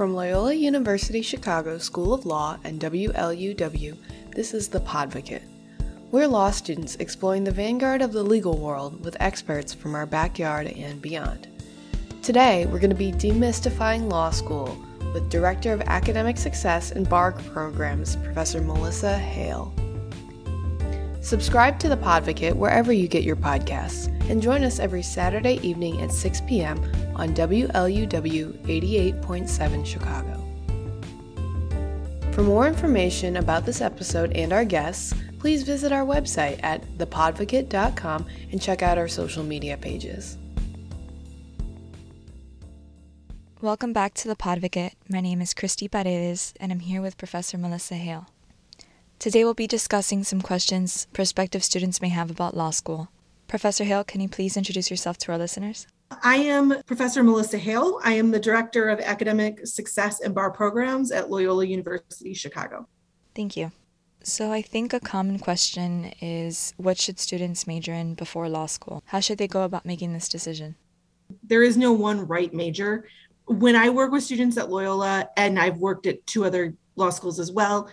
From Loyola University Chicago School of Law and WLUW, this is The Podvocate. We're law students exploring the vanguard of the legal world with experts from our backyard and beyond. Today, we're going to be demystifying law school with Director of Academic Success and Bar Programs, Professor Melissa Hale. Subscribe to The Podvocate wherever you get your podcasts and join us every Saturday evening at 6 p.m. on WLUW 88.7 Chicago. For more information about this episode and our guests, please visit our website at thepodvocate.com and check out our social media pages. Welcome back to the Podvocate. My name is Christy Paredes, and I'm here with Professor Melissa Hale. Today we'll be discussing some questions prospective students may have about law school. Professor Hale, can you please introduce yourself to our listeners? I am Professor Melissa Hale. I am the Director of Academic Success and Bar Programs at Loyola University Chicago. Thank you. So, I think a common question is what should students major in before law school? How should they go about making this decision? There is no one right major when I work with students at Loyola, and I've worked at two other law schools as well,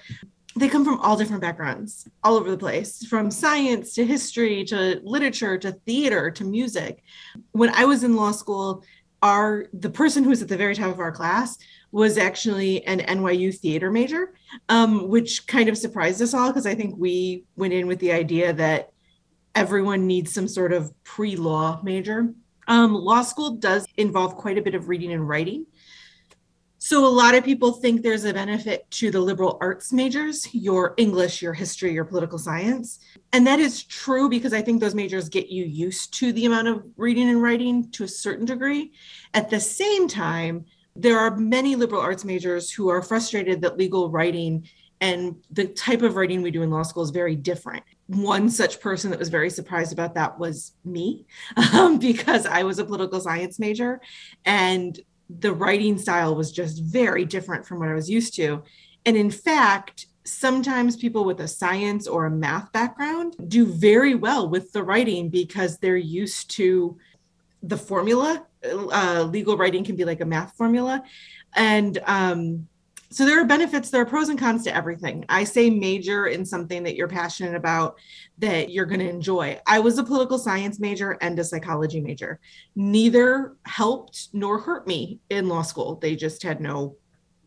they come from all different backgrounds, all over the place, from science to history to literature to theater to music. When I was in law school, our the person who was at the very top of our class was actually an NYU theater major, um, which kind of surprised us all because I think we went in with the idea that everyone needs some sort of pre-law major. Um, law school does involve quite a bit of reading and writing. So, a lot of people think there's a benefit to the liberal arts majors, your English, your history, your political science. And that is true because I think those majors get you used to the amount of reading and writing to a certain degree. At the same time, there are many liberal arts majors who are frustrated that legal writing and the type of writing we do in law school is very different one such person that was very surprised about that was me um, because I was a political science major and the writing style was just very different from what I was used to. And in fact, sometimes people with a science or a math background do very well with the writing because they're used to the formula. Uh, legal writing can be like a math formula. And um, so there are benefits there are pros and cons to everything. I say major in something that you're passionate about that you're going to enjoy. I was a political science major and a psychology major. Neither helped nor hurt me in law school. They just had no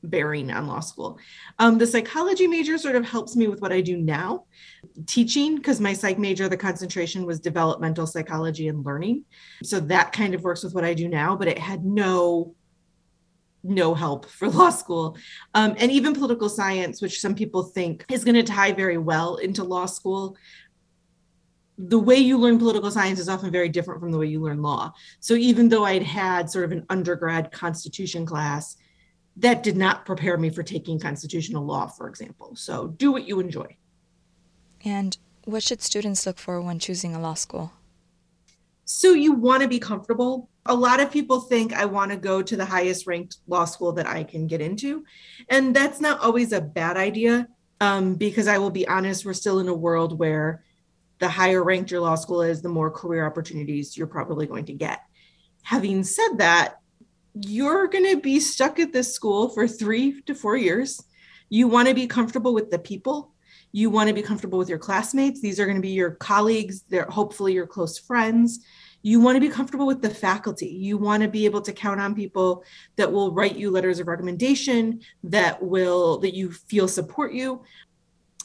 bearing on law school. Um, the psychology major sort of helps me with what i do now. Teaching because my psych major the concentration was developmental psychology and learning. So that kind of works with what i do now but it had no no help for law school. Um, and even political science, which some people think is going to tie very well into law school. The way you learn political science is often very different from the way you learn law. So even though I'd had sort of an undergrad constitution class, that did not prepare me for taking constitutional law, for example. So do what you enjoy. And what should students look for when choosing a law school? So you want to be comfortable. A lot of people think I want to go to the highest ranked law school that I can get into. And that's not always a bad idea um, because I will be honest, we're still in a world where the higher ranked your law school is, the more career opportunities you're probably going to get. Having said that, you're going to be stuck at this school for three to four years. You want to be comfortable with the people. You want to be comfortable with your classmates. These are going to be your colleagues. They're hopefully your close friends you want to be comfortable with the faculty. You want to be able to count on people that will write you letters of recommendation that will that you feel support you.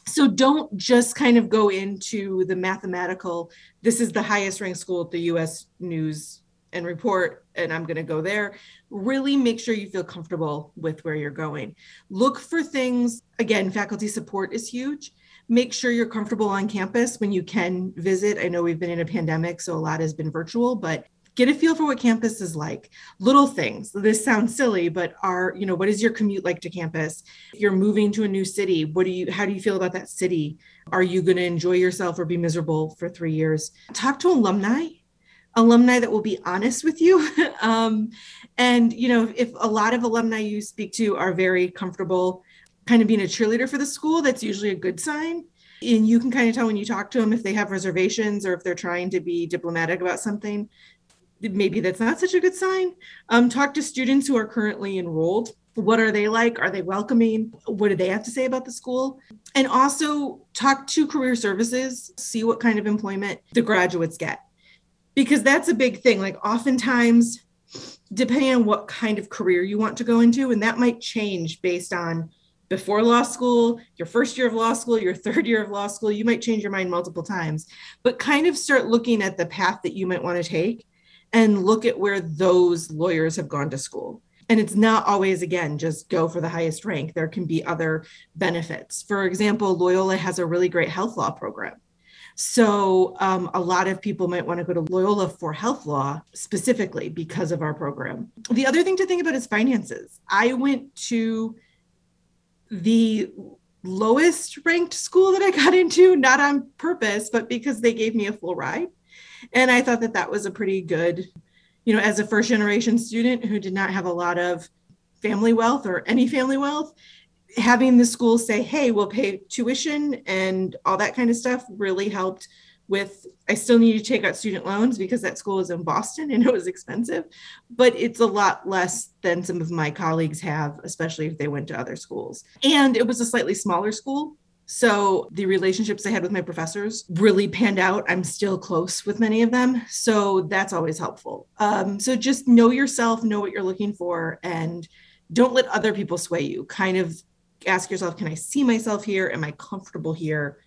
So don't just kind of go into the mathematical this is the highest ranked school at the us news and report and i'm going to go there. Really make sure you feel comfortable with where you're going. Look for things again faculty support is huge make sure you're comfortable on campus when you can visit. I know we've been in a pandemic, so a lot has been virtual, but get a feel for what campus is like. Little things this sounds silly but are you know what is your commute like to campus? If you're moving to a new city what do you how do you feel about that city? Are you going to enjoy yourself or be miserable for three years? Talk to alumni alumni that will be honest with you. Um, and you know if a lot of alumni you speak to are very comfortable kind of being a cheerleader for the school, that's usually a good sign. And you can kind of tell when you talk to them if they have reservations or if they're trying to be diplomatic about something. Maybe that's not such a good sign. Um, talk to students who are currently enrolled What are they like? Are they welcoming? What do they have to say about the school? And also talk to career services, see what kind of employment the graduates get. Because that's a big thing. Like, oftentimes, depending on what kind of career you want to go into, and that might change based on before law school, your first year of law school, your third year of law school, you might change your mind multiple times, but kind of start looking at the path that you might want to take and look at where those lawyers have gone to school. And it's not always, again, just go for the highest rank. There can be other benefits. For example, Loyola has a really great health law program. So, um, a lot of people might want to go to Loyola for health law specifically because of our program. The other thing to think about is finances. I went to the lowest ranked school that I got into, not on purpose, but because they gave me a full ride. And I thought that that was a pretty good, you know, as a first generation student who did not have a lot of family wealth or any family wealth, having the school say, hey, we'll pay tuition and all that kind of stuff really helped with I still need to take out student loans because that school is in Boston and it was expensive, but it's a lot less than some of my colleagues have, especially if they went to other schools. And it was a slightly smaller school. So the relationships I had with my professors really panned out. I'm still close with many of them. So that's always helpful. Um, so just know yourself, know what you're looking for, and don't let other people sway you. Kind of ask yourself, can I see myself here? Am I comfortable here?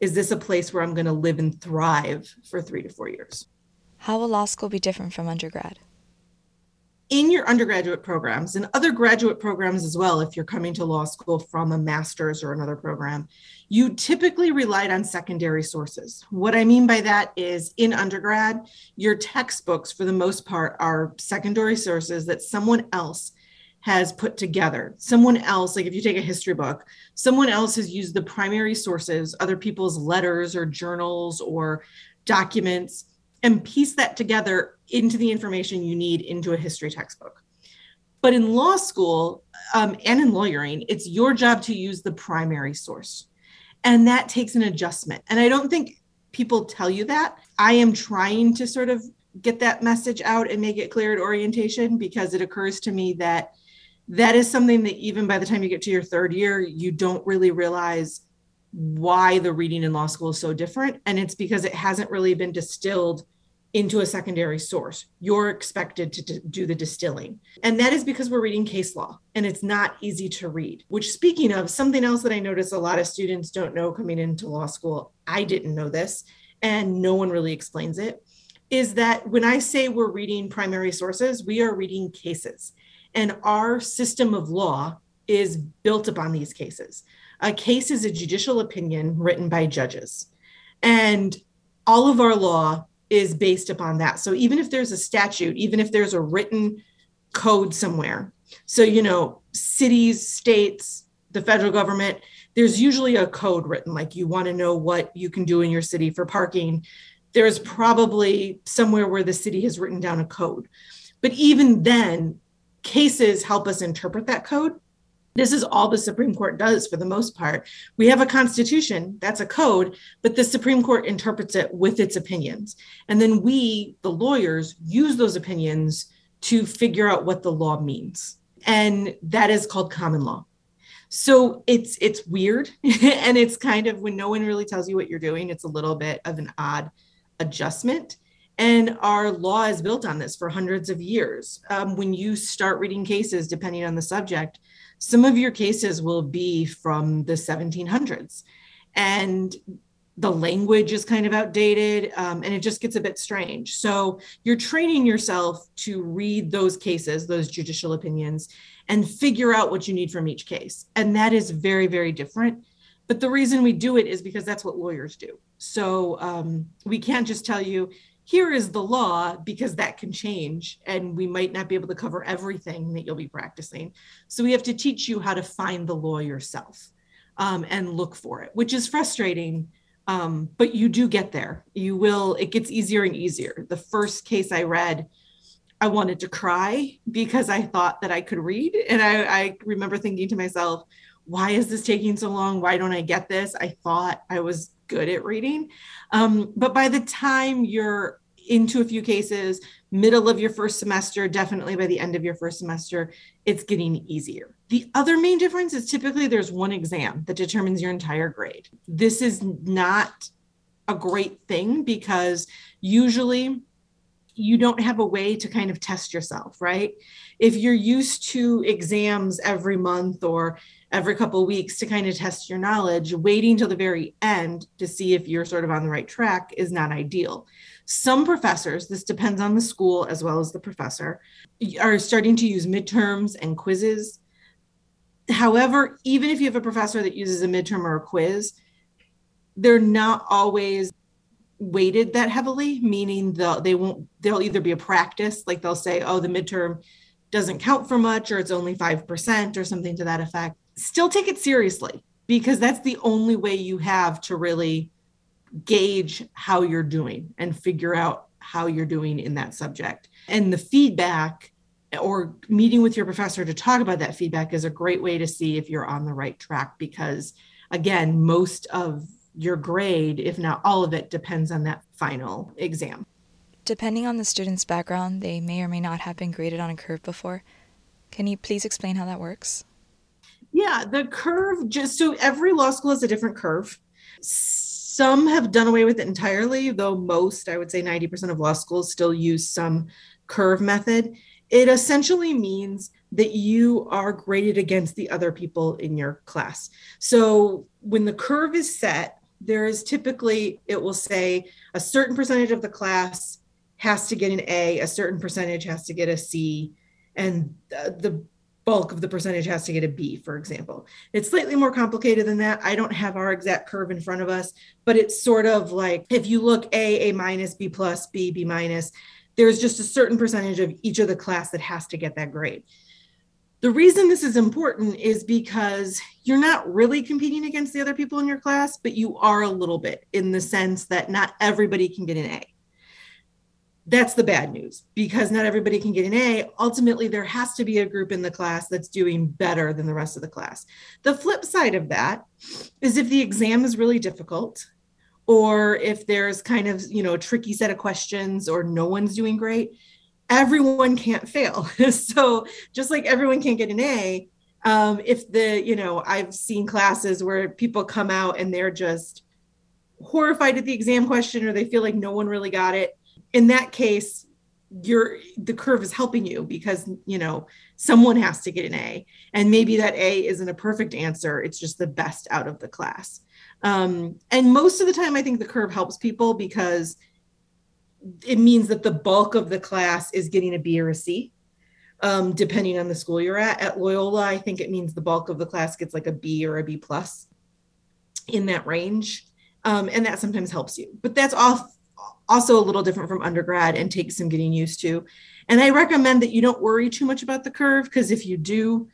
Is this a place where I'm going to live and thrive for three to four years? How will law school be different from undergrad? In your undergraduate programs and other graduate programs as well, if you're coming to law school from a master's or another program, you typically relied on secondary sources. What I mean by that is in undergrad, your textbooks, for the most part, are secondary sources that someone else has put together. Someone else, like if you take a history book, someone else has used the primary sources, other people's letters or journals or documents, and piece that together into the information you need into a history textbook. But in law school um, and in lawyering, it's your job to use the primary source. And that takes an adjustment. And I don't think people tell you that. I am trying to sort of get that message out and make it clear at orientation because it occurs to me that that is something that even by the time you get to your third year, you don't really realize why the reading in law school is so different. And it's because it hasn't really been distilled into a secondary source. You're expected to do the distilling. And that is because we're reading case law and it's not easy to read. Which, speaking of, something else that I notice a lot of students don't know coming into law school, I didn't know this, and no one really explains it, is that when I say we're reading primary sources, we are reading cases. And our system of law is built upon these cases. A case is a judicial opinion written by judges. And all of our law is based upon that. So even if there's a statute, even if there's a written code somewhere, so, you know, cities, states, the federal government, there's usually a code written, like you want to know what you can do in your city for parking. There's probably somewhere where the city has written down a code. But even then, cases help us interpret that code. This is all the Supreme Court does for the most part. We have a constitution, that's a code, but the Supreme Court interprets it with its opinions. And then we, the lawyers, use those opinions to figure out what the law means. And that is called common law. So it's it's weird and it's kind of when no one really tells you what you're doing, it's a little bit of an odd adjustment. And our law is built on this for hundreds of years. Um, when you start reading cases, depending on the subject, some of your cases will be from the 1700s. And the language is kind of outdated um, and it just gets a bit strange. So you're training yourself to read those cases, those judicial opinions, and figure out what you need from each case. And that is very, very different. But the reason we do it is because that's what lawyers do. So um, we can't just tell you, here is the law because that can change and we might not be able to cover everything that you'll be practicing. So we have to teach you how to find the law yourself um, and look for it which is frustrating um, but you do get there. You will it gets easier and easier. The first case i read i wanted to cry because i thought that i could read and i, I remember thinking to myself why is this taking so long? Why don't i get this? I thought i was good at reading. Um, but by the time you're into a few cases, middle of your first semester, definitely by the end of your first semester, it's getting easier. The other main difference is typically there's one exam that determines your entire grade. This is not a great thing because usually you don't have a way to kind of test yourself, right? If you're used to exams every month or every couple of weeks to kind of test your knowledge, waiting till the very end to see if you're sort of on the right track is not ideal. Some professors, this depends on the school as well as the professor, are starting to use midterms and quizzes. However, even if you have a professor that uses a midterm or a quiz, they're not always weighted that heavily, meaning they'll, they won't, they'll either be a practice, like they'll say, oh, the midterm doesn't count for much or it's only 5% or something to that effect. Still take it seriously because that's the only way you have to really gauge how you're doing and figure out how you're doing in that subject. And the feedback or meeting with your professor to talk about that feedback is a great way to see if you're on the right track because again, most of your grade, if not all of it, depends on that final exam. Depending on the student's background, they may or may not have been graded on a curve before. Can you please explain how that works? Yeah, the curve just so every law school has a different curve. Some have done away with it entirely, though most, I would say 90% of law schools still use some curve method. It essentially means that you are graded against the other people in your class. So when the curve is set, there is typically, it will say a certain percentage of the class has to get an A, a certain percentage has to get a C, and the bulk of the percentage has to get a B, for example. It's slightly more complicated than that. I don't have our exact curve in front of us, but it's sort of like if you look A, A minus, B plus, B, B minus, there's just a certain percentage of each of the class that has to get that grade. The reason this is important is because you're not really competing against the other people in your class, but you are a little bit in the sense that not everybody can get an A. That's the bad news because not everybody can get an A. Ultimately, there has to be a group in the class that's doing better than the rest of the class. The flip side of that is if the exam is really difficult, or if there's kind of you know a tricky set of questions, or no one's doing great, everyone can't fail. so just like everyone can't get an A, um, if the, you know, I've seen classes where people come out and they're just horrified at the exam question or they feel like no one really got it. In that case, you're the curve is helping you because you know someone has to get an A, and maybe that A isn't a perfect answer. It's just the best out of the class. Um, and most of the time, I think the curve helps people because it means that the bulk of the class is getting a B or a C, um, depending on the school you're at. At Loyola, I think it means the bulk of the class gets like a B or a B plus in that range. Um, and that sometimes helps you. But that's off, also a little different from undergrad and takes some getting used to. And I recommend that you don't worry too much about the curve because if you do,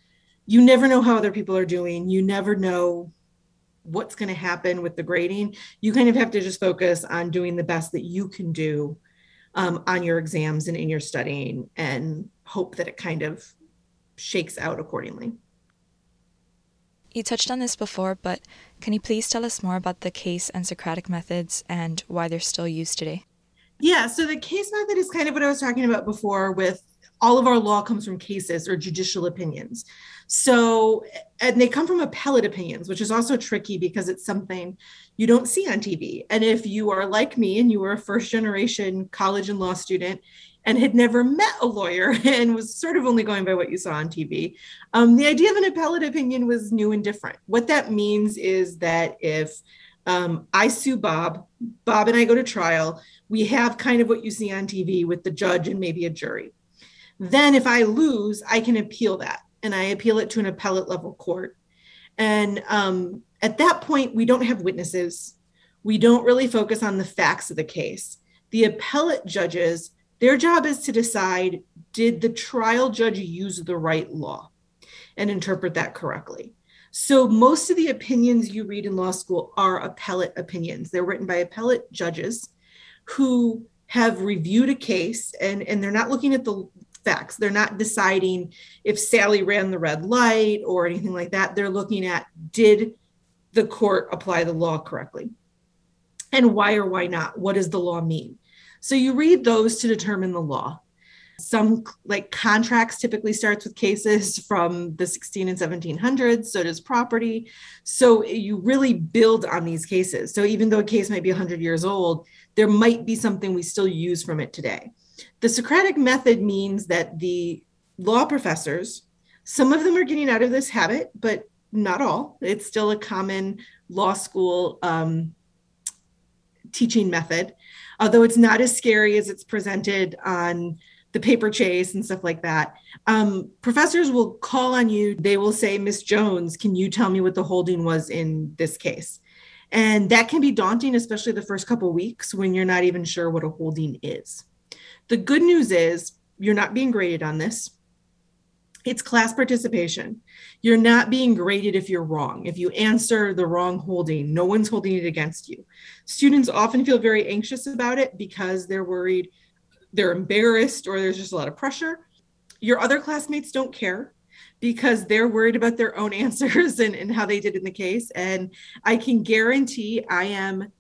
you never know how other people are doing. You never know what's going to happen with the grading. You kind of have to just focus on doing the best that you can do um, on your exams and in your studying and hope that it kind of shakes out accordingly. You touched on this before, but can you please tell us more about the case and Socratic methods and why they're still used today? Yeah, so the case method is kind of what I was talking about before with all of our law comes from cases or judicial opinions. So, and they come from appellate opinions, which is also tricky because it's something you don't see on TV. And if you are like me and you were a first generation college and law student and had never met a lawyer and was sort of only going by what you saw on TV, um, the idea of an appellate opinion was new and different. What that means is that if um, I sue Bob, Bob and I go to trial, we have kind of what you see on TV with the judge and maybe a jury. Then, if I lose, I can appeal that and I appeal it to an appellate level court. And um, at that point, we don't have witnesses. We don't really focus on the facts of the case. The appellate judges, their job is to decide did the trial judge use the right law and interpret that correctly? So, most of the opinions you read in law school are appellate opinions. They're written by appellate judges who have reviewed a case and, and they're not looking at the facts. They're not deciding if Sally ran the red light or anything like that. They're looking at did the court apply the law correctly? And why or why not? What does the law mean? So you read those to determine the law. Some like contracts typically starts with cases from the 16 and 1700s, so does property. So you really build on these cases. So even though a case might be 100 years old, there might be something we still use from it today. The Socratic method means that the law professors, some of them are getting out of this habit, but not all. It's still a common law school um, teaching method, although it's not as scary as it's presented on the paper chase and stuff like that. Um, professors will call on you. They will say, Miss Jones, can you tell me what the holding was in this case? And that can be daunting, especially the first couple weeks when you're not even sure what a holding is. The good news is you're not being graded on this. It's class participation. You're not being graded if you're wrong. If you answer the wrong holding, no one's holding it against you. Students often feel very anxious about it because they're worried, they're embarrassed, or there's just a lot of pressure. Your other classmates don't care because they're worried about their own answers and, and how they did in the case. And I can guarantee I am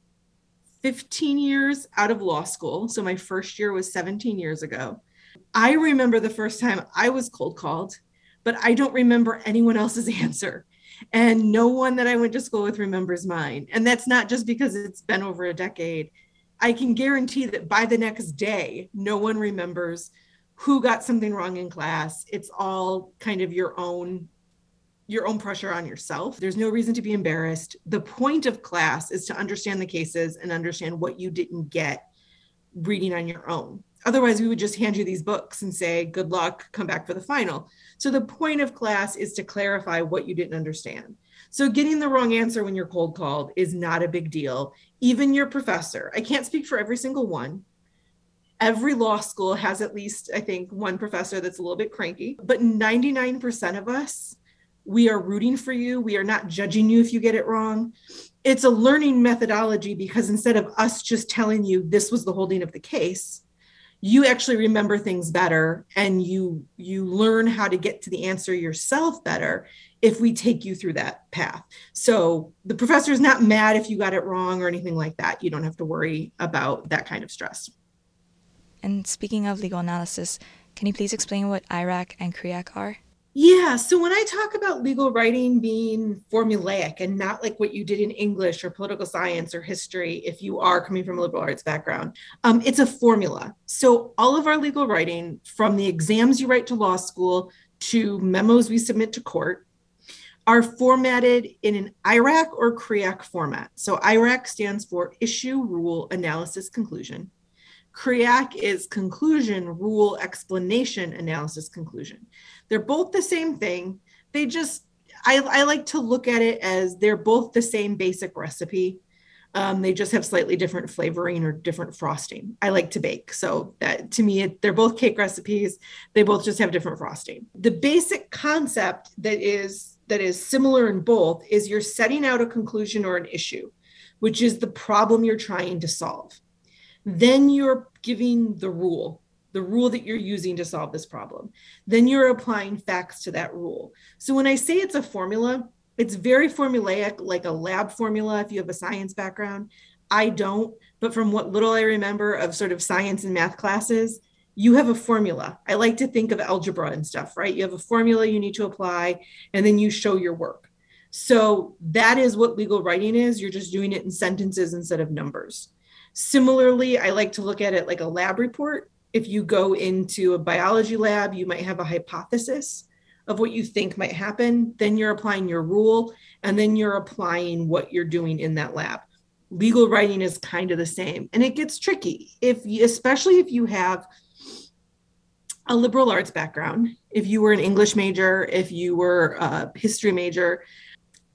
15 years out of law school. So my first year was 17 years ago. I remember the first time I was cold called, but I don't remember anyone else's answer. And no one that I went to school with remembers mine. And that's not just because it's been over a decade. I can guarantee that by the next day, no one remembers who got something wrong in class. It's all kind of your own your own pressure on yourself. There's no reason to be embarrassed. The point of class is to understand the cases and understand what you didn't get reading on your own. Otherwise, we would just hand you these books and say, good luck, come back for the final. So, the point of class is to clarify what you didn't understand. So, getting the wrong answer when you're cold called is not a big deal. Even your professor, I can't speak for every single one. Every law school has at least, I think, one professor that's a little bit cranky, but 99% of us, we are rooting for you. We are not judging you if you get it wrong. It's a learning methodology because instead of us just telling you this was the holding of the case, you actually remember things better and you you learn how to get to the answer yourself better if we take you through that path. So the professor is not mad if you got it wrong or anything like that. You don't have to worry about that kind of stress. And speaking of legal analysis can you please explain what irac and creac are yeah. So when I talk about legal writing being formulaic and not like what you did in English or political science or history, if you are coming from a liberal arts background, um, it's a formula. So all of our legal writing, from the exams you write to law school to memos we submit to court, are formatted in an IRAC or CREAC format. So IRAC stands for Issue, Rule, Analysis, Conclusion. CREAC is conclusion, rule, explanation, analysis, conclusion. They're both the same thing. They just, I, I like to look at it as they're both the same basic recipe. Um, they just have slightly different flavoring or different frosting. I like to bake. So that to me, it, they're both cake recipes. They both just have different frosting. The basic concept that is that is similar in both is you're setting out a conclusion or an issue, which is the problem you're trying to solve then you're giving the rule the rule that you're using to solve this problem. Then you're applying facts to that rule. So when i say it's a formula it's very formulaic like a lab formula if you have a science background. I don't but from what little i remember of sort of science and math classes you have a formula. I like to think of algebra and stuff right? You have a formula you need to apply and then you show your work. So that is what legal writing is. You're just doing it in sentences instead of numbers. Similarly, I like to look at it like a lab report. If you go into a biology lab, you might have a hypothesis of what you think might happen. Then you're applying your rule, and then you're applying what you're doing in that lab. Legal writing is kind of the same, and it gets tricky if, you, especially if you have a liberal arts background. If you were an English major, if you were a history major,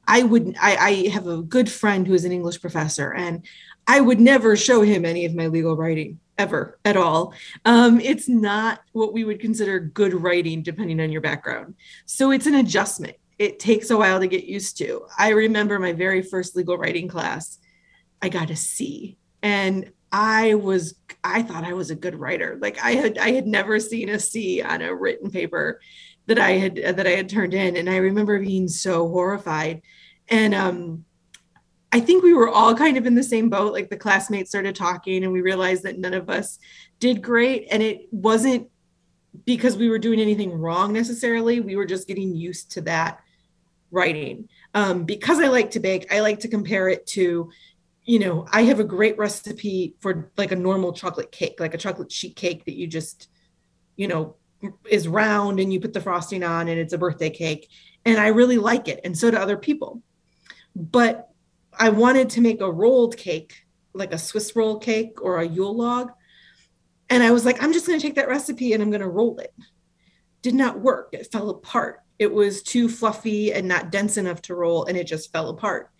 I would. I, I have a good friend who is an English professor, and I would never show him any of my legal writing ever at all. Um, it's not what we would consider good writing, depending on your background. So it's an adjustment. It takes a while to get used to. I remember my very first legal writing class, I got a C. And I was I thought I was a good writer. Like I had I had never seen a C on a written paper that I had that I had turned in and I remember being so horrified. And um I think we were all kind of in the same boat. Like the classmates started talking, and we realized that none of us did great. And it wasn't because we were doing anything wrong necessarily. We were just getting used to that writing. Um, because I like to bake, I like to compare it to, you know, I have a great recipe for like a normal chocolate cake, like a chocolate sheet cake that you just, you know, is round and you put the frosting on and it's a birthday cake. And I really like it. And so do other people. But I wanted to make a rolled cake, like a Swiss roll cake or a Yule log. And I was like, I'm just going to take that recipe and I'm going to roll it. Did not work. It fell apart. It was too fluffy and not dense enough to roll, and it just fell apart.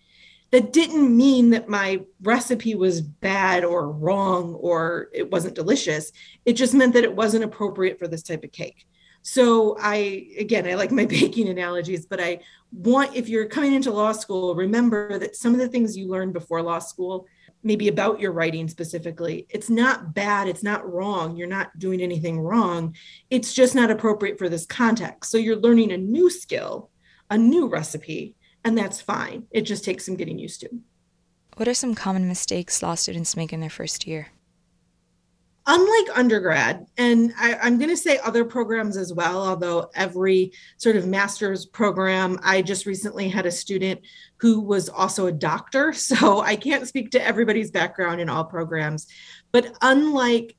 That didn't mean that my recipe was bad or wrong or it wasn't delicious. It just meant that it wasn't appropriate for this type of cake. So I, again, I like my baking analogies, but I want, if you're coming into law school, remember that some of the things you learned before law school, maybe about your writing specifically, it's not bad, it's not wrong, you're not doing anything wrong. It's just not appropriate for this context. So you're learning a new skill, a new recipe, and that's fine. It just takes some getting used to. What are some common mistakes law students make in their first year? Unlike undergrad, and I, am going to say other programs as well, although every sort of master's program, I just recently had a student who was also a doctor. So I can't speak to everybody's background in all programs. But unlike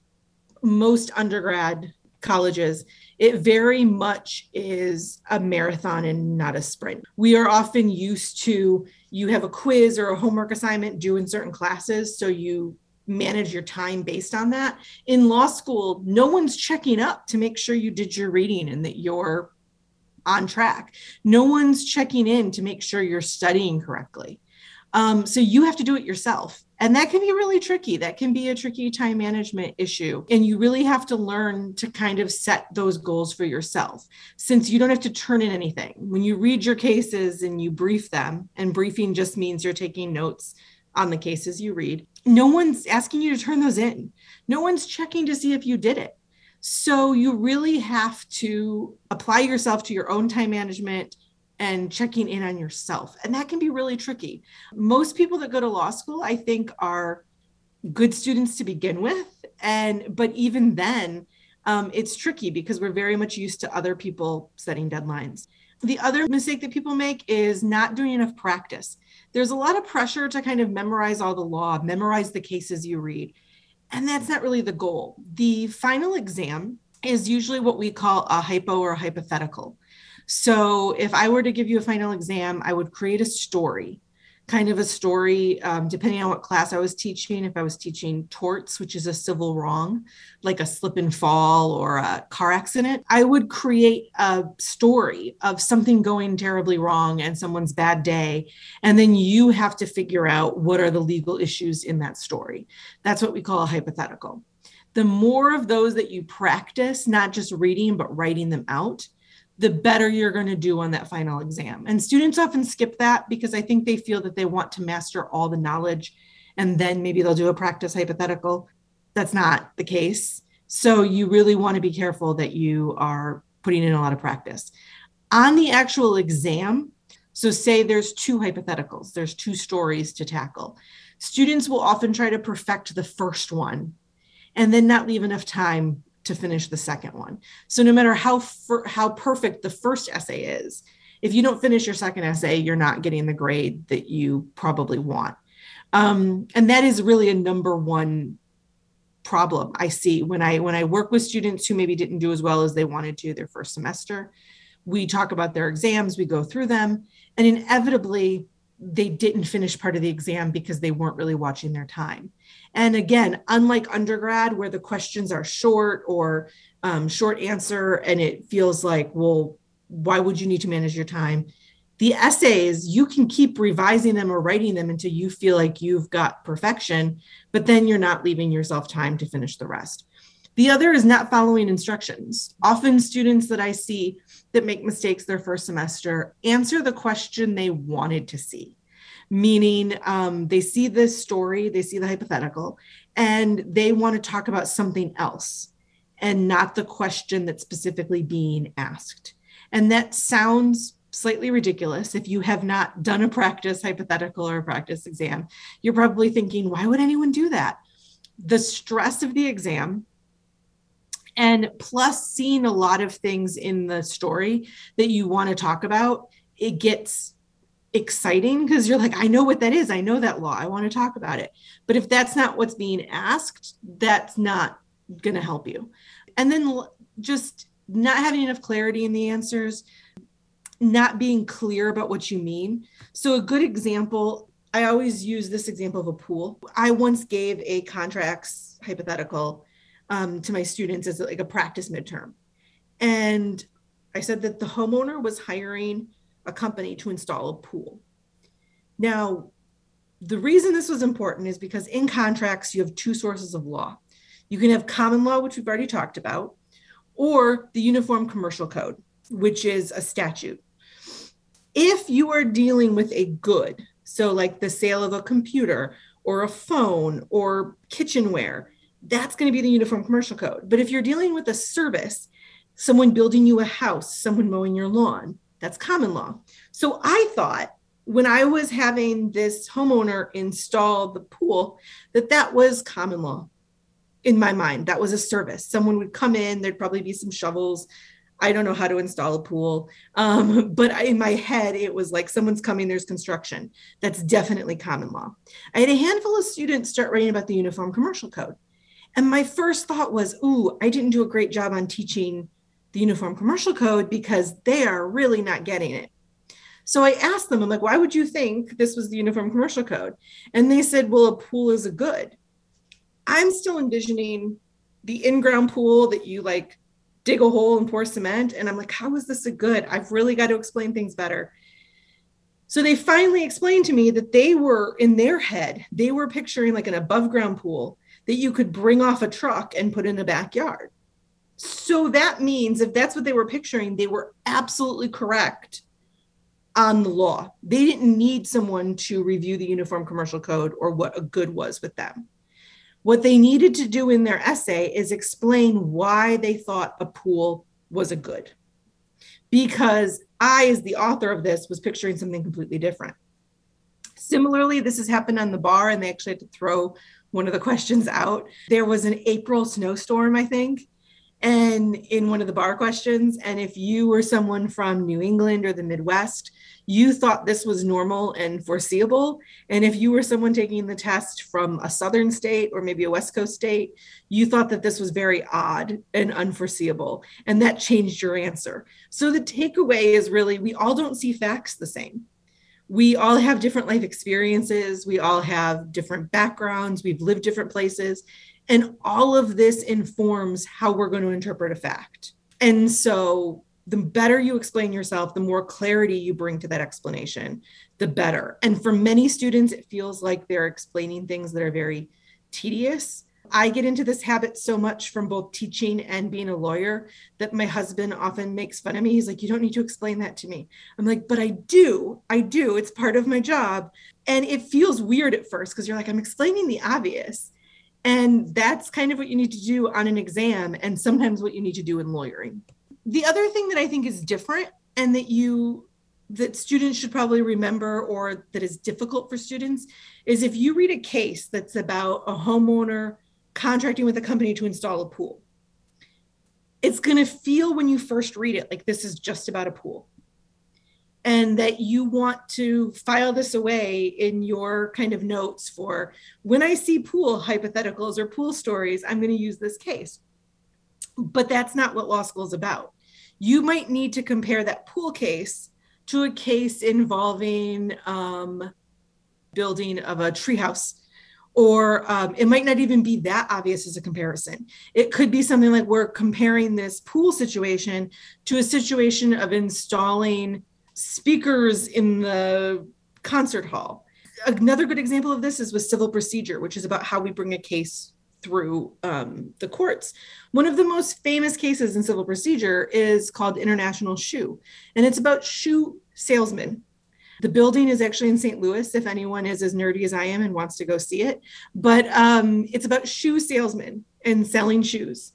most undergrad colleges, it very much is a marathon and not a sprint. We are often used to you have a quiz or a homework assignment due in certain classes. So you manage your time based on that. In law school, no one's checking up to make sure you did your reading and that you're on track. No one's checking in to make sure you're studying correctly. Um, so you have to do it yourself. And that can be really tricky. That can be a tricky time management issue. And you really have to learn to kind of set those goals for yourself since you don't have to turn in anything. When you read your cases and you brief them, and briefing just means you're taking notes on the cases you read, no one's asking you to turn those in. No one's checking to see if you did it. So you really have to apply yourself to your own time management and checking in on yourself. And that can be really tricky. Most people that go to law school, I think, are good students to begin with. And, but even then, um, it's tricky because we're very much used to other people setting deadlines. The other mistake that people make is not doing enough practice there's a lot of pressure to kind of memorize all the law, memorize the cases you read. And that's not really the goal. The final exam is usually what we call a hypo or a hypothetical. So if I were to give you a final exam, I would create a story kind of a story, um, depending on what class I was teaching. If I was teaching torts, which is a civil wrong, like a slip and fall or a car accident, I would create a story of something going terribly wrong and someone's bad day. And then you have to figure out what are the legal issues in that story. That's what we call a hypothetical. The more of those that you practice, not just reading, but writing them out, the better you're going to do on that final exam. And students often skip that because I think they feel that they want to master all the knowledge and then maybe they'll do a practice hypothetical. That's not the case. So you really want to be careful that you are putting in a lot of practice. On the actual exam, so say there's two hypotheticals, there's two stories to tackle. Students will often try to perfect the first one and then not leave enough time to finish the second one. So no matter how fir- how perfect the first essay is, if you don't finish your second essay, you're not getting the grade that you probably want. Um, and that is really a number one problem I see when I when I work with students who maybe didn't do as well as they wanted to their first semester. We talk about their exams, we go through them, and inevitably they didn't finish part of the exam because they weren't really watching their time. And again, unlike undergrad, where the questions are short or um, short answer, and it feels like, well, why would you need to manage your time? The essays, you can keep revising them or writing them until you feel like you've got perfection, but then you're not leaving yourself time to finish the rest. The other is not following instructions. Often, students that I see that make mistakes their first semester answer the question they wanted to see meaning um, they see this story, they see the hypothetical, and they want to talk about something else and not the question that's specifically being asked. And that sounds slightly ridiculous. If you have not done a practice hypothetical or a practice exam, you're probably thinking, why would anyone do that? The stress of the exam, and plus seeing a lot of things in the story that you want to talk about, it gets exciting because you're like, I know what that is. I know that law. I want to talk about it. But if that's not what's being asked, that's not going to help you. And then just not having enough clarity in the answers, not being clear about what you mean. So, a good example, I always use this example of a pool. I once gave a contracts hypothetical um, to my students as like a practice midterm. And I said that the homeowner was hiring a company to install a pool. Now, the reason this was important is because in contracts, you have two sources of law. You can have common law, which we've already talked about, or the Uniform Commercial Code, which is a statute. If you are dealing with a good, so like the sale of a computer or a phone or kitchenware, that's going to be the Uniform Commercial Code. But if you're dealing with a service, someone building you a house, someone mowing your lawn, that's common law. So I thought when I was having this homeowner install the pool that that was common law in my mind. That was a service. Someone would come in, there'd probably be some shovels. I don't know how to install a pool. Um, but in my head, it was like someone's coming, there's construction. That's definitely common law. I had a handful of students start writing about the Uniform Commercial Code. And my first thought was, ooh, I didn't do a great job on teaching the Uniform Commercial Code because they are really not getting it. So I asked them, I'm like, why would you think this was the Uniform Commercial Code? And they said, well, a pool is a good. I'm still envisioning the in ground pool that you like dig a hole and pour cement. And I'm like, how is this a good? I've really got to explain things better. So they finally explained to me that they were in their head, they were picturing like an above ground pool that you could bring off a truck and put in a backyard. So that means if that's what they were picturing, they were absolutely correct on the law. They didn't need someone to review the Uniform Commercial Code or what a good was with them. What they needed to do in their essay is explain why they thought a pool was a good. Because I, as the author of this, was picturing something completely different. Similarly, this has happened on the bar, and they actually had to throw one of the questions out. There was an April snowstorm, I think, and in one of the bar questions and if you were someone from new england or the midwest you thought this was normal and foreseeable and if you were someone taking the test from a southern state or maybe a west coast state you thought that this was very odd and unforeseeable and that changed your answer so the takeaway is really we all don't see facts the same we all have different life experiences we all have different backgrounds we've lived different places and all of this informs how we're going to interpret a fact. And so the better you explain yourself, the more clarity you bring to that explanation, the better. And for many students, it feels like they're explaining things that are very tedious. I get into this habit so much from both teaching and being a lawyer that my husband often makes fun of me. He's like, You don't need to explain that to me. I'm like, But I do. I do. It's part of my job. And it feels weird at first because you're like, I'm explaining the obvious. And that's kind of what you need to do on an exam, and sometimes what you need to do in lawyering. The other thing that I think is different and that you that students should probably remember or that is difficult for students is if you read a case that's about a homeowner contracting with a company to install a pool it's going to feel when you first read it like this is just about a pool and that you want to file this away in your kind of notes for when I see pool hypotheticals or pool stories, I'm going to use this case. But that's not what law school is about. You might need to compare that pool case to a case involving um, building of a treehouse or um, it might not even be that obvious as a comparison. It could be something like we're comparing this pool situation to a situation of installing speakers in the concert hall. Another good example of this is with civil procedure, which is about how we bring a case through um, the courts. One of the most famous cases in civil procedure is called International Shoe, and it's about shoe salesmen. The building is actually in St. Louis, if anyone is as nerdy as I am and wants to go see it. But um, it's about shoe salesmen and selling shoes.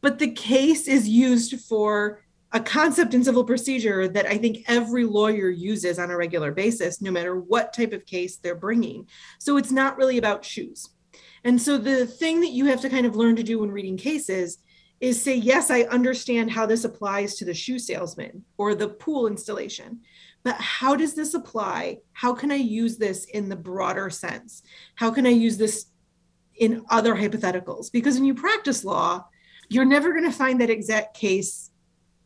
But the case is used for a concept in civil procedure that I think every lawyer uses on a regular basis, no matter what type of case they're bringing. So it's not really about shoes. And so the thing that you have to kind of learn to do when reading cases is say, yes, I understand how this applies to the shoe salesman or the pool installation, but how does this apply? How can I use this in the broader sense? How can I use this in other hypotheticals? Because when you practice law, you're never going to find that exact case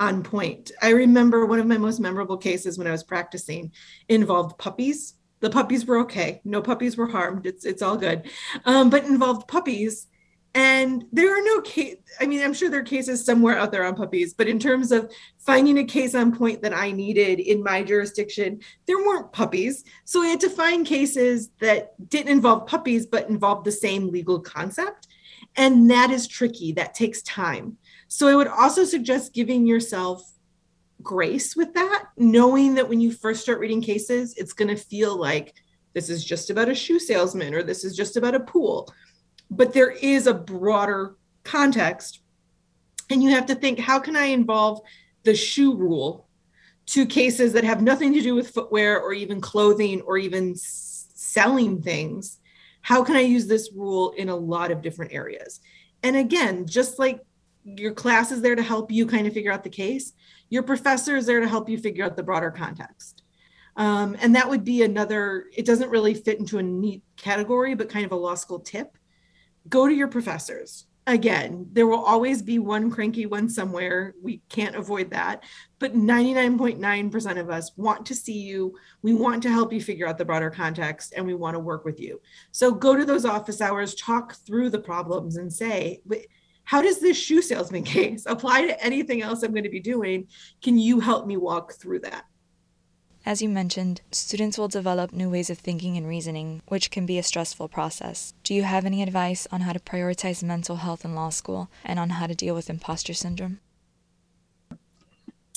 on point. I remember one of my most memorable cases when I was practicing involved puppies. The puppies were okay. No puppies were harmed. It's it's all good. Um, but involved puppies. And there are no case. I mean, I'm sure there are cases somewhere out there on puppies, but in terms of finding a case on point that I needed in my jurisdiction, there weren't puppies. So I had to find cases that didn't involve puppies, but involved the same legal concept. And that is tricky. That takes time. So I would also suggest giving yourself grace with that, knowing that when you first start reading cases, it's going to feel like this is just about a shoe salesman or this is just about a pool. But there is a broader context. And you have to think how can I involve the shoe rule to cases that have nothing to do with footwear or even clothing or even selling things? How can I use this rule in a lot of different areas? And again, just like your class is there to help you kind of figure out the case. Your professor is there to help you figure out the broader context. Um, and that would be another, it doesn't really fit into a neat category, but kind of a law school tip. Go to your professors. Again, there will always be one cranky one somewhere. We can't avoid that. But 99.9% of us want to see you. We want to help you figure out the broader context and we want to work with you. So go to those office hours, talk through the problems, and say, how does this shoe salesman case apply to anything else I'm going to be doing? Can you help me walk through that? As you mentioned, students will develop new ways of thinking and reasoning, which can be a stressful process. Do you have any advice on how to prioritize mental health in law school and on how to deal with imposter syndrome?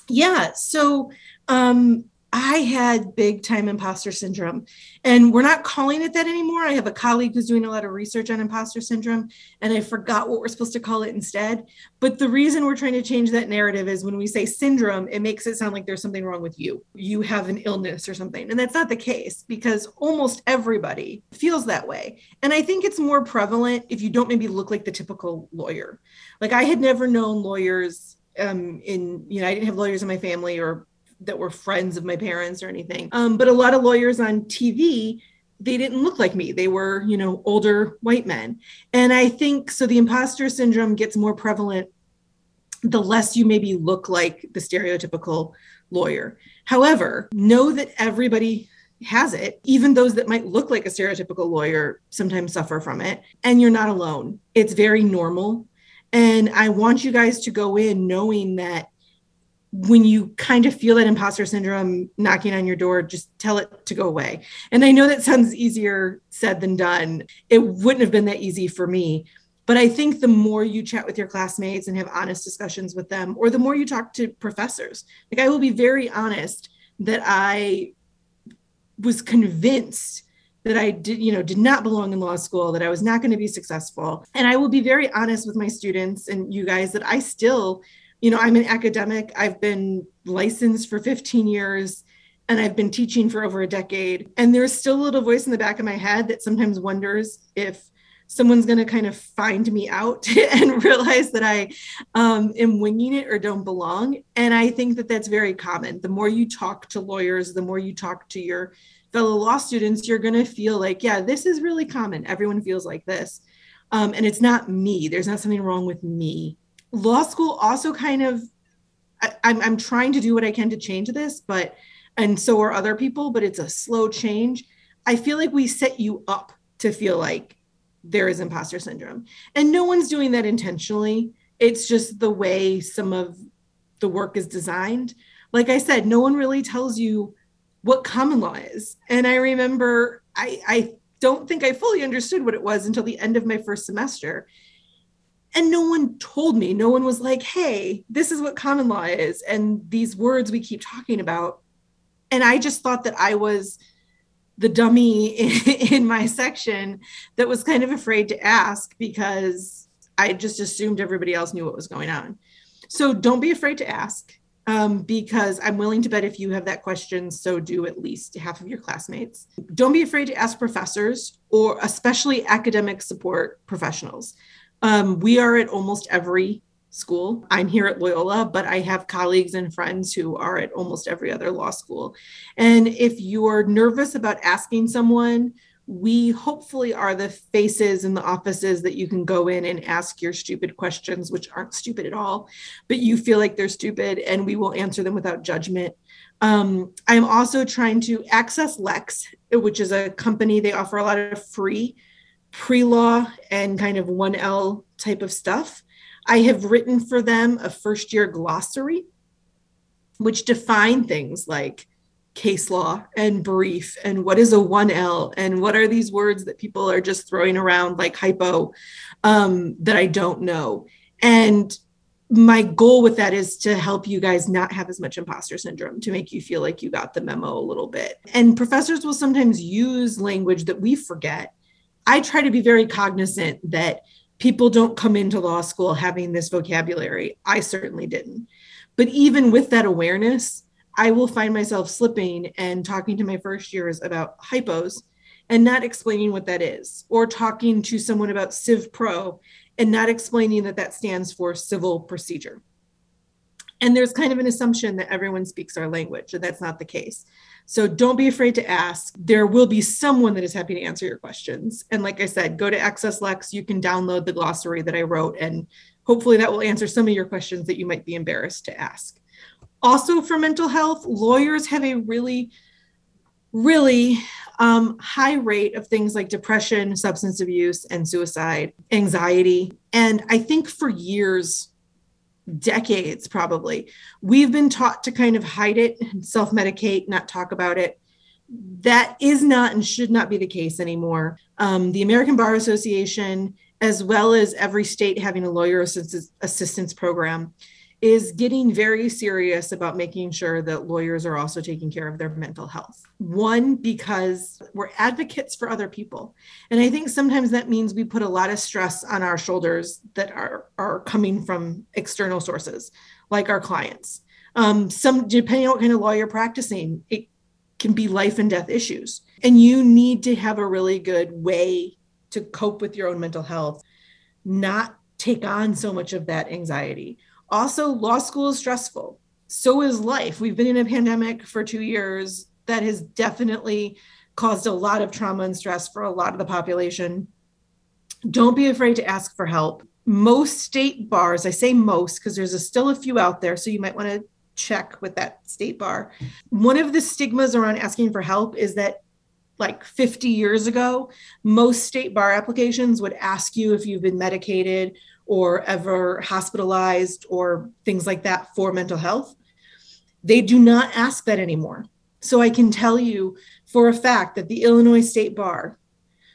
Yeah, so um, I had big time imposter syndrome. And we're not calling it that anymore. I have a colleague who's doing a lot of research on imposter syndrome, and I forgot what we're supposed to call it instead. But the reason we're trying to change that narrative is when we say syndrome, it makes it sound like there's something wrong with you. You have an illness or something. And that's not the case because almost everybody feels that way. And I think it's more prevalent if you don't maybe look like the typical lawyer. Like I had never known lawyers um, in, you know, I didn't have lawyers in my family or that were friends of my parents or anything. Um, but a lot of lawyers on TV, they didn't look like me. They were, you know, older white men. And I think so the imposter syndrome gets more prevalent the less you maybe look like the stereotypical lawyer. However, know that everybody has it. Even those that might look like a stereotypical lawyer sometimes suffer from it. And you're not alone. It's very normal. And I want you guys to go in knowing that when you kind of feel that imposter syndrome knocking on your door, just tell it to go away. And I know that sounds easier said than done. It wouldn't have been that easy for me. But I think the more you chat with your classmates and have honest discussions with them, or the more you talk to professors, like I will be very honest that I was convinced that I did, you know, did not belong in law school, that I was not going to be successful. And I will be very honest with my students and you guys that I still you know, I'm an academic. I've been licensed for 15 years and I've been teaching for over a decade. And there's still a little voice in the back of my head that sometimes wonders if someone's going to kind of find me out and realize that I um, am winging it or don't belong. And I think that that's very common. The more you talk to lawyers, the more you talk to your fellow law students, you're going to feel like, yeah, this is really common. Everyone feels like this. Um, and it's not me. There's not something wrong with me law school also kind of I, I'm, I'm trying to do what I can to change this, but and so are other people, but it's a slow change. I feel like we set you up to feel like there is imposter syndrome. And no one's doing that intentionally. It's just the way some of the work is designed. Like I said, no one really tells you what common law is. And I remember I, I don't think I fully understood what it was until the end of my first semester and no one told me no one was like hey this is what common law is and these words we keep talking about and i just thought that i was the dummy in, in, my section that was kind of afraid to ask because i just assumed everybody else knew what was going on so don't be afraid to ask um, because I'm willing to bet if you have that question, so do at least half of your classmates. Don't be afraid to ask professors or especially academic support professionals. Um, we are at almost every school. I'm here at Loyola, but I have colleagues and friends who are at almost every other law school. And if you're nervous about asking someone, we hopefully are the faces in the offices that you can go in and ask your stupid questions, which aren't stupid at all, but you feel like they're stupid, and we will answer them without judgment. Um, I'm also trying to AccessLex, which is a company, they offer a lot of free pre law and kind of 1L type of stuff. I have written for them a first year glossary, which define things like case law and brief and what is a 1L and what are these words that people are just throwing around like hypo um, that I don't know. And my goal with that is to help you guys not have as much imposter syndrome to make you feel like you got the memo a little bit. And professors will sometimes use language that we forget. I try to be very cognizant that people don't come into law school having this vocabulary. I certainly didn't. But even with that awareness, I will find myself slipping and talking to my first years about hypos and not explaining what that is, or talking to someone about Civ Pro and not explaining that that stands for civil procedure. And there's kind of an assumption that everyone speaks our language, and that's not the case. So don't be afraid to ask. There will be someone that is happy to answer your questions. And like I said, go to AccessLex. You can download the glossary that I wrote, and hopefully that will answer some of your questions that you might be embarrassed to ask. Also, for mental health, lawyers have a really, really um, high rate of things like depression, substance abuse, and suicide, anxiety. And I think for years, decades probably. We've been taught to kind of hide it, and self medicate, not talk about it. That is not and should not be the case anymore. Um, the American Bar Association, as well as every state having a lawyer assistance program, is getting very serious about making sure that lawyers are also taking care of their mental health. One, because we're advocates for other people. And I think sometimes that means we put a lot of stress on our shoulders that are, are coming from external sources, like our clients. Um, some, depending on what kind of law you're practicing, it can be life and death issues. And you need to have a really good way to cope with your own mental health, not take on so much of that anxiety also, law school is stressful. So is life. We've been in a pandemic for two years that has definitely caused a lot of trauma and stress for a lot of the population. Don't be afraid to ask for help. Most state bars, I say most because there's a, still a few out there, so you might want to check with that state bar. One of the stigmas around asking for help is that like 50 years ago, most state bar applications would ask you if you've been medicated or ever hospitalized or things like that for mental health. They do not ask that anymore. So I can tell you for a fact that the Illinois State Bar,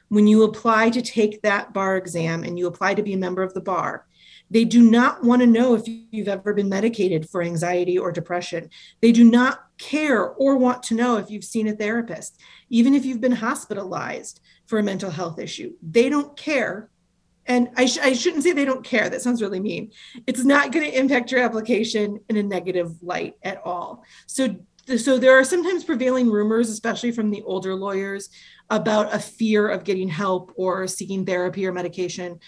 when you apply to take that bar exam and you apply to be a member of the bar, they do not want to know if you've ever been medicated for anxiety or depression. They do not care or want to know if you've seen a therapist, even if you've been hospitalized for a mental health issue. They don't care and I, sh- I shouldn't say they don't care. That sounds really mean. It's not going to impact your application in a negative light at all. So so there are sometimes prevailing rumors especially from the older lawyers about a fear of getting help or seeking therapy or medication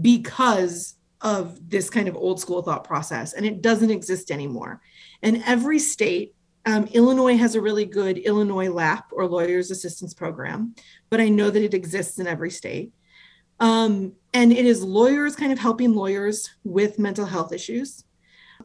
because of this kind of old school thought process and it doesn't exist anymore. And every state um, illinois has a really good illinois lap or lawyers assistance program but i know that it exists in every state um, and it is lawyers kind of helping lawyers with mental health issues.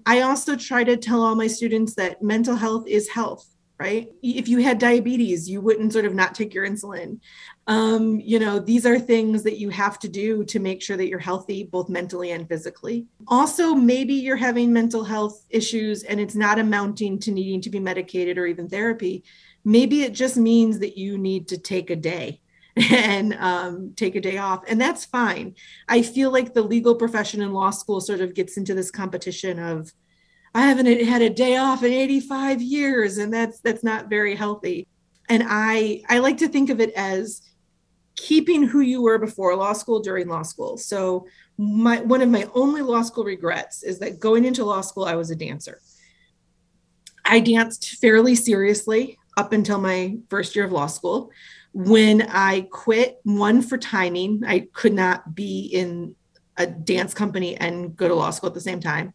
I also try to tell all my students that mental health is health, right? If you had diabetes, you wouldn't sort of not take your insulin. Um, you know, these are things that you have to do to make sure that you're healthy, both mentally and physically. Also, maybe you're having mental health issues and it's not amounting to needing to be medicated or even therapy. Maybe it just means that you need to take a day and um, take a day off. And that's fine. I feel like the legal profession in law school sort of gets into this competition of i haven't had a day off in 85 years and that's that's not very healthy. And i i like to think of it as keeping who you were before law school during law school. So my one of my only law school regrets is that going into law school i was a dancer. I danced fairly seriously up until my first year of law school. When I quit, one for timing, I could not be in a dance company and go to law school at the same time.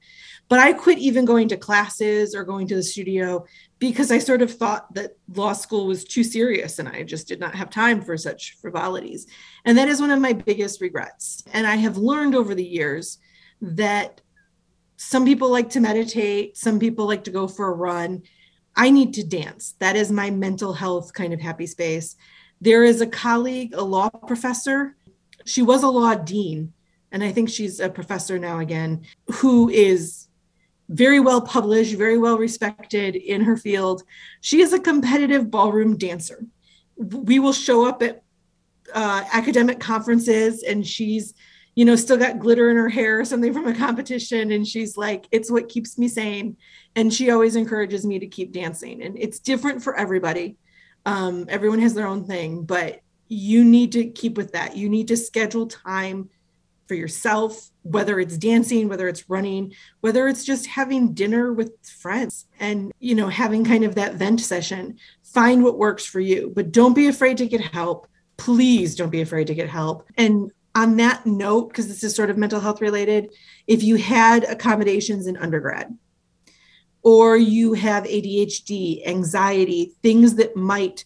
But I quit even going to classes or going to the studio because I sort of thought that law school was too serious and I just did not have time for such frivolities. And that is one of my biggest regrets. And I have learned over the years that some people like to meditate, some people like to go for a run. I need to dance. That is my mental health kind of happy space. There is a colleague, a law professor. She was a law dean, and I think she's a professor now again, who is very well published, very well respected in her field. She is a competitive ballroom dancer. We will show up at uh, academic conferences, and she's you know, still got glitter in her hair or something from a competition. And she's like, it's what keeps me sane. And she always encourages me to keep dancing. And it's different for everybody. Um, everyone has their own thing, but you need to keep with that. You need to schedule time for yourself, whether it's dancing, whether it's running, whether it's just having dinner with friends and, you know, having kind of that vent session. Find what works for you, but don't be afraid to get help please don't be afraid to get help. And on that note, because this is sort of mental health related, if you had accommodations in undergrad, or you have ADHD, anxiety, things that might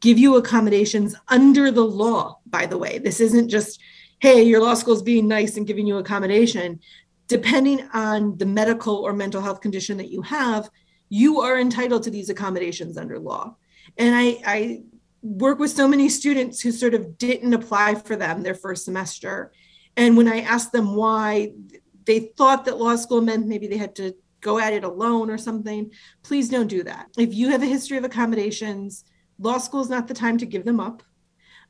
give you accommodations under the law, by the way, this isn't just, hey, your law school is being nice and giving you accommodation. Depending on the medical or mental health condition that you have, you are entitled to these accommodations under law. And I, I work with so many students who sort of didn't apply for them their first semester. And when I asked them why, they thought that law school meant maybe they had to go at it alone or something. Please don't do that. If you have a history of accommodations, law school is not the time to give them up.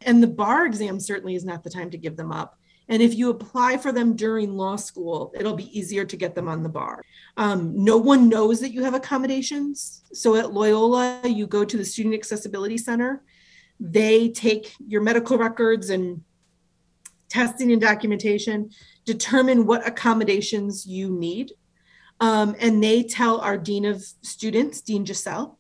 And the bar exam certainly is not the time to give them up. And if you apply for them during law school, it'll be easier to get them on the bar. Um, no one knows that you have accommodations. So at Loyola, you go to the Student Accessibility Center they take your medical records and testing and documentation, determine what accommodations you need. Um, and they tell our Dean of Students, Dean Giselle.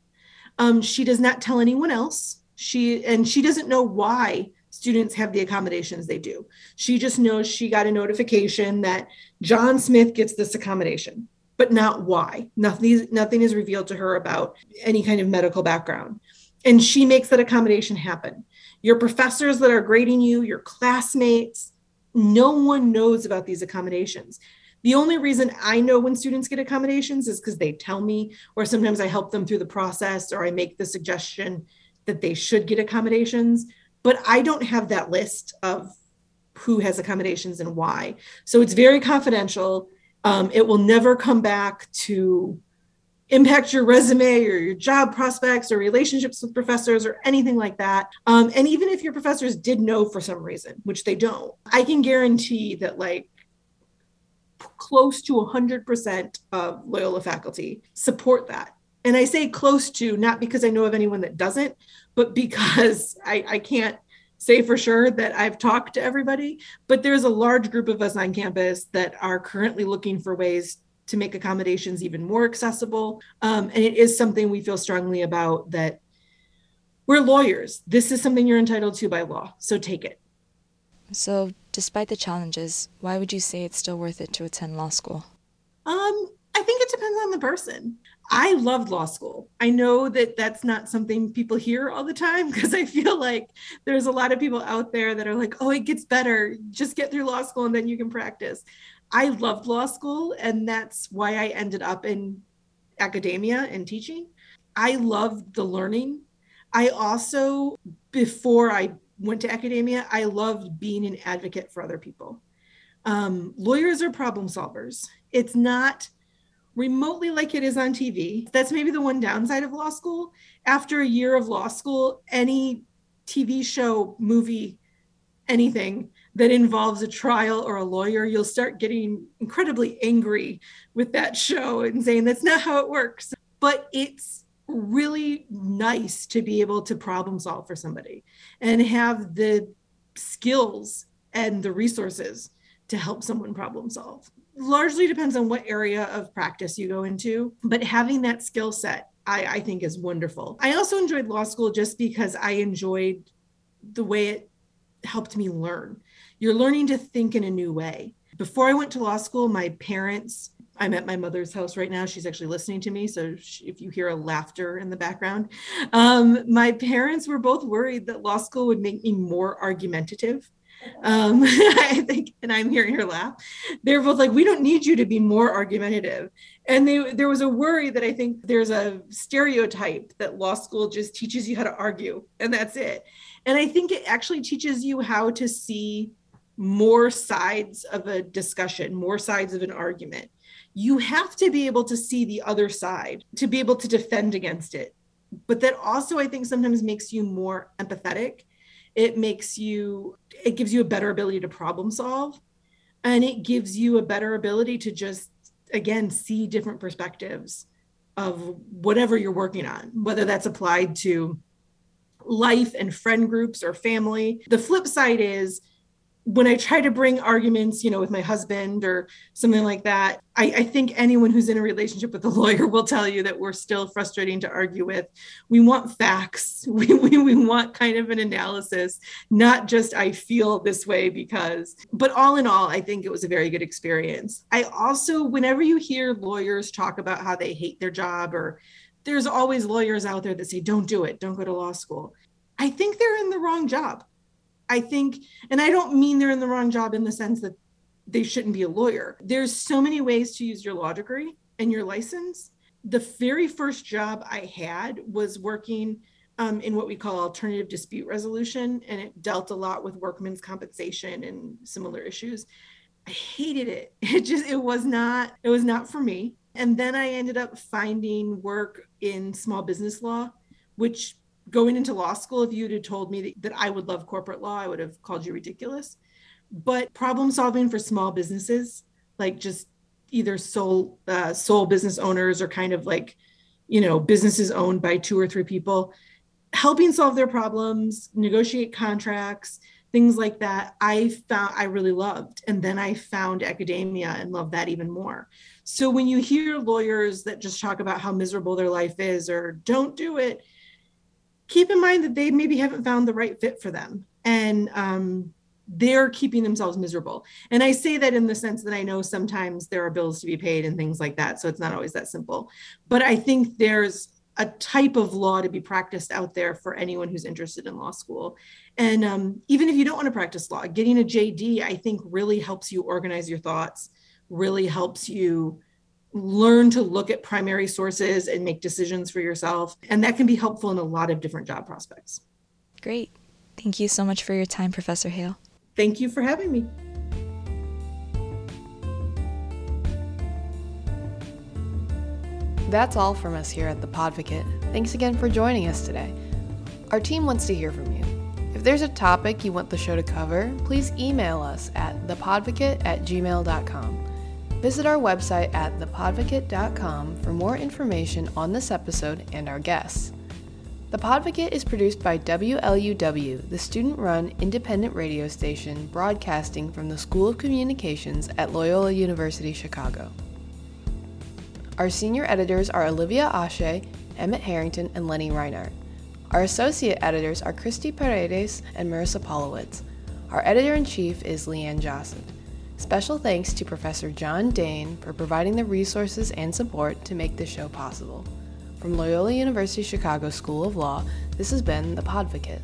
Um, she does not tell anyone else. She and she doesn't know why students have the accommodations they do. She just knows she got a notification that John Smith gets this accommodation, but not why. Nothing, nothing is revealed to her about any kind of medical background and she makes that accommodation happen. Your professors that are grading you, your classmates, no one knows about these accommodations. The only reason I know when students get accommodations is because they tell me, or sometimes I help them through the process, or I make the suggestion that they should get accommodations. But I don't have that list of who has accommodations and why. So it's very confidential. Um, it will never come back to impact your resume or your job prospects or relationships with professors or anything like that. Um, and even if your professors did know for some reason, which they don't, I can guarantee that like close to 100% of Loyola faculty support that. And I say close to not because I know of anyone that doesn't, but because I, I can't say for sure that I've talked to everybody, but there's a large group of us on campus that are currently looking for ways to make accommodations even more accessible. Um, and it is something we feel strongly about that we're lawyers. This is something you're entitled to by law. So take it. So, despite the challenges, why would you say it's still worth it to attend law school? Um, I think it depends on the person. I loved law school. I know that that's not something people hear all the time because I feel like there's a lot of people out there that are like, oh, it gets better. Just get through law school and then you can practice. I loved law school, and that's why I ended up in academia and teaching. I loved the learning. I also, before I went to academia, I loved being an advocate for other people. Um, lawyers are problem solvers. It's not remotely like it is on TV. That's maybe the one downside of law school. After a year of law school, any TV show, movie, anything that involves a trial or a lawyer, you'll start getting incredibly angry with that show and saying that's not how it works. But it's really nice to be able to problem solve for somebody and have the skills and the resources to help someone problem solve. Largely depends on what area of practice you go into, but having that skill set I, I think is wonderful. I also enjoyed law school just because I enjoyed the way it helped me learn. You're learning to think in a new way. Before I went to law school, my parents, I'm at my mother's house right now. She's actually listening to me. So if you hear a laughter in the background, um, my parents were both worried that law school would make me more argumentative. Um, I think, and I'm hearing her laugh. They're both like, we don't need you to be more argumentative. And they, there was a worry that I think there's a stereotype that law school just teaches you how to argue, and that's it. And I think it actually teaches you how to see more sides of a discussion, more sides of an argument. You have to be able to see the other side to be able to defend against it. But that also, I think, sometimes makes you more empathetic. It makes you, it gives you a better ability to problem solve. And it gives you a better ability to just, again, see different perspectives of whatever you're working on, whether that's applied to life and friend groups or family. The flip side is when I try to bring arguments, you know, with my husband or something like that, I, I, think anyone who's in a relationship with a lawyer will tell you that we're still frustrating to argue with. We want facts. We, we, we want kind of an analysis, not just I feel this way because, but all in all, I think it was a very good experience. I also, whenever you hear lawyers talk about how they hate their job or there's always lawyers out there that say, don't do it, don't go to law school. I think they're in the wrong job. I think, and I don't mean they're in the wrong job in the sense that they shouldn't be a lawyer. There's so many ways to use your law degree and your license. The very first job I had was working um, in what we call alternative dispute resolution, and it dealt a lot with workmen's compensation and similar issues. I hated it. It just it was not it was not for me. And then I ended up finding work in small business law, which going into law school, if you had told me that, that I would love corporate law, I would have called you ridiculous. But problem solving for small businesses, like just either sole uh, sole business owners or kind of like, you know, businesses owned by two or three people, helping solve their problems, negotiate contracts, things like that i found i really loved and then i found academia and loved that even more so when you hear lawyers that just talk about how miserable their life is or don't do it keep in mind that they maybe haven't found the right fit for them. And um, they're keeping themselves miserable. And i say that in the sense that i know sometimes there are bills to be paid and things like that. So it's not always that simple. But i think there's a type of law to be practiced out there for anyone who's interested in law school. And um, even if you don't want to practice law, getting a JD, I think, really helps you organize your thoughts, really helps you learn to look at primary sources and make decisions for yourself. And that can be helpful in a lot of different job prospects. Great. Thank you so much for your time, Professor Hale. Thank you for having me. That's all from us here at The Podvocate. Thanks again for joining us today. Our team wants to hear from you. If there's a topic you want the show to cover, please email us at thepodvocate at gmail.com. Visit our website at thepodvocate.com for more information on this episode and our guests. The Podvocate is produced by WLUW, the student run independent radio station broadcasting from the School of Communications at Loyola University Chicago. Our senior editors are Olivia Ashe, Emmett Harrington, and Lenny Reinhardt. Our associate editors are Christy Paredes and Marissa Polowitz. Our editor in chief is Leanne Johnson. Special thanks to Professor John Dane for providing the resources and support to make this show possible. From Loyola University Chicago School of Law, this has been The Podvocate.